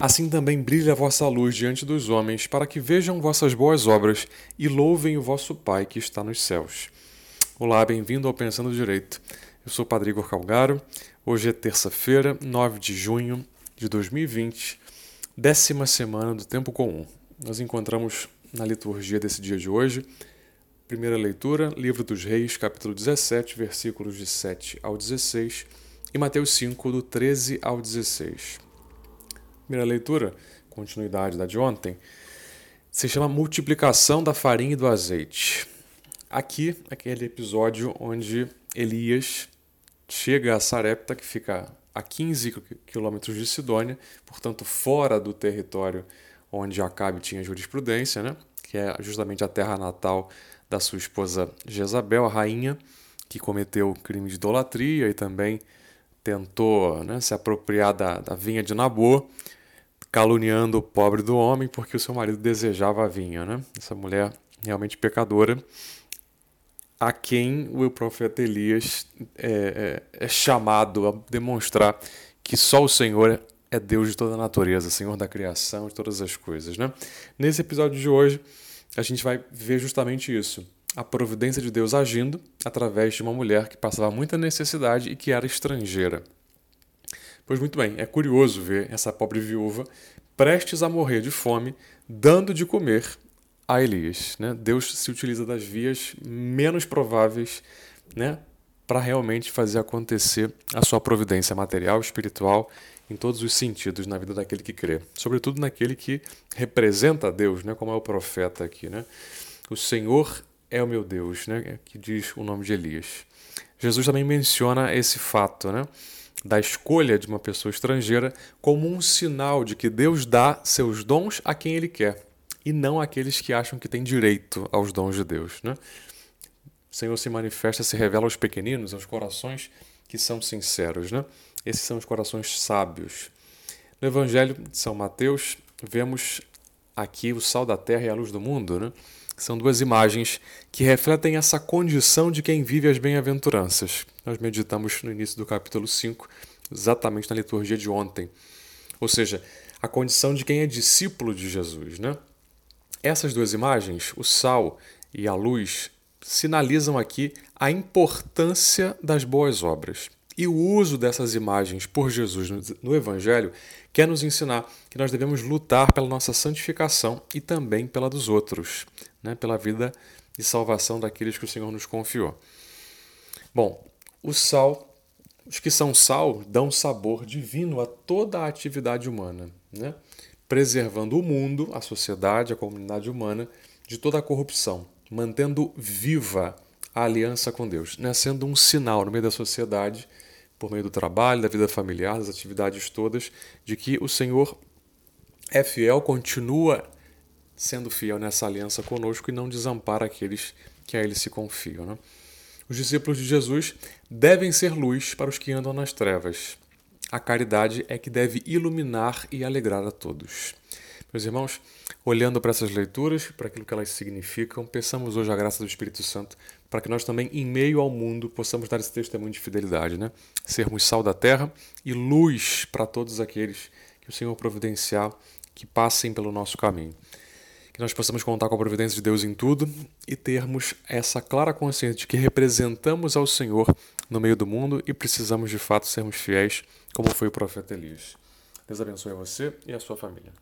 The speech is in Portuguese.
Assim também brilha a vossa luz diante dos homens, para que vejam vossas boas obras e louvem o vosso Pai que está nos céus. Olá, bem-vindo ao Pensando Direito. Eu sou o Padre Igor Calgaro. Hoje é terça-feira, 9 de junho de 2020, décima semana do Tempo Comum. Nós encontramos na liturgia desse dia de hoje Primeira leitura, Livro dos Reis, capítulo 17, versículos de 7 ao 16, e Mateus 5, do 13 ao 16. Primeira leitura, continuidade da de ontem, se chama Multiplicação da farinha e do azeite. Aqui, aquele episódio onde Elias chega a Sarepta, que fica a 15 quilômetros de Sidônia, portanto fora do território onde Acabe tinha jurisprudência, né? que é justamente a terra natal da sua esposa Jezabel, a rainha, que cometeu crime de idolatria e também tentou né, se apropriar da, da vinha de Nabô, caluniando o pobre do homem porque o seu marido desejava a vinha. Né? Essa mulher realmente pecadora, a quem o profeta Elias é, é, é chamado a demonstrar que só o Senhor é Deus de toda a natureza, Senhor da criação, de todas as coisas. Né? Nesse episódio de hoje, a gente vai ver justamente isso. A providência de Deus agindo através de uma mulher que passava muita necessidade e que era estrangeira. Pois muito bem, é curioso ver essa pobre viúva prestes a morrer de fome, dando de comer a Elias. Né? Deus se utiliza das vias menos prováveis né, para realmente fazer acontecer a sua providência material, espiritual em todos os sentidos na vida daquele que crê, sobretudo naquele que representa a Deus, né, como é o profeta aqui, né? O Senhor é o meu Deus, né, que diz o nome de Elias. Jesus também menciona esse fato, né, da escolha de uma pessoa estrangeira como um sinal de que Deus dá seus dons a quem ele quer e não àqueles que acham que têm direito aos dons de Deus, né? O Senhor se manifesta, se revela aos pequeninos, aos corações que são sinceros, né? Esses são os corações sábios. No Evangelho de São Mateus, vemos aqui o sal da terra e a luz do mundo, né? São duas imagens que refletem essa condição de quem vive as bem-aventuranças. Nós meditamos no início do capítulo 5, exatamente na liturgia de ontem. Ou seja, a condição de quem é discípulo de Jesus, né? Essas duas imagens, o sal e a luz, sinalizam aqui a importância das boas obras. E o uso dessas imagens por Jesus no Evangelho quer nos ensinar que nós devemos lutar pela nossa santificação e também pela dos outros, né? pela vida e salvação daqueles que o Senhor nos confiou. Bom, o sal, os que são sal, dão sabor divino a toda a atividade humana, né? preservando o mundo, a sociedade, a comunidade humana de toda a corrupção, mantendo viva a aliança com Deus, né? sendo um sinal no meio da sociedade por meio do trabalho, da vida familiar, das atividades todas, de que o Senhor é fiel, continua sendo fiel nessa aliança conosco e não desampara aqueles que a Ele se confiam. Né? Os discípulos de Jesus devem ser luz para os que andam nas trevas. A caridade é que deve iluminar e alegrar a todos. Meus irmãos, olhando para essas leituras, para aquilo que elas significam, peçamos hoje a graça do Espírito Santo para que nós também, em meio ao mundo, possamos dar esse testemunho de fidelidade, né? Sermos sal da terra e luz para todos aqueles que o Senhor providenciar que passem pelo nosso caminho. Que nós possamos contar com a providência de Deus em tudo e termos essa clara consciência de que representamos ao Senhor no meio do mundo e precisamos de fato sermos fiéis, como foi o profeta Elias. Deus abençoe você e a sua família.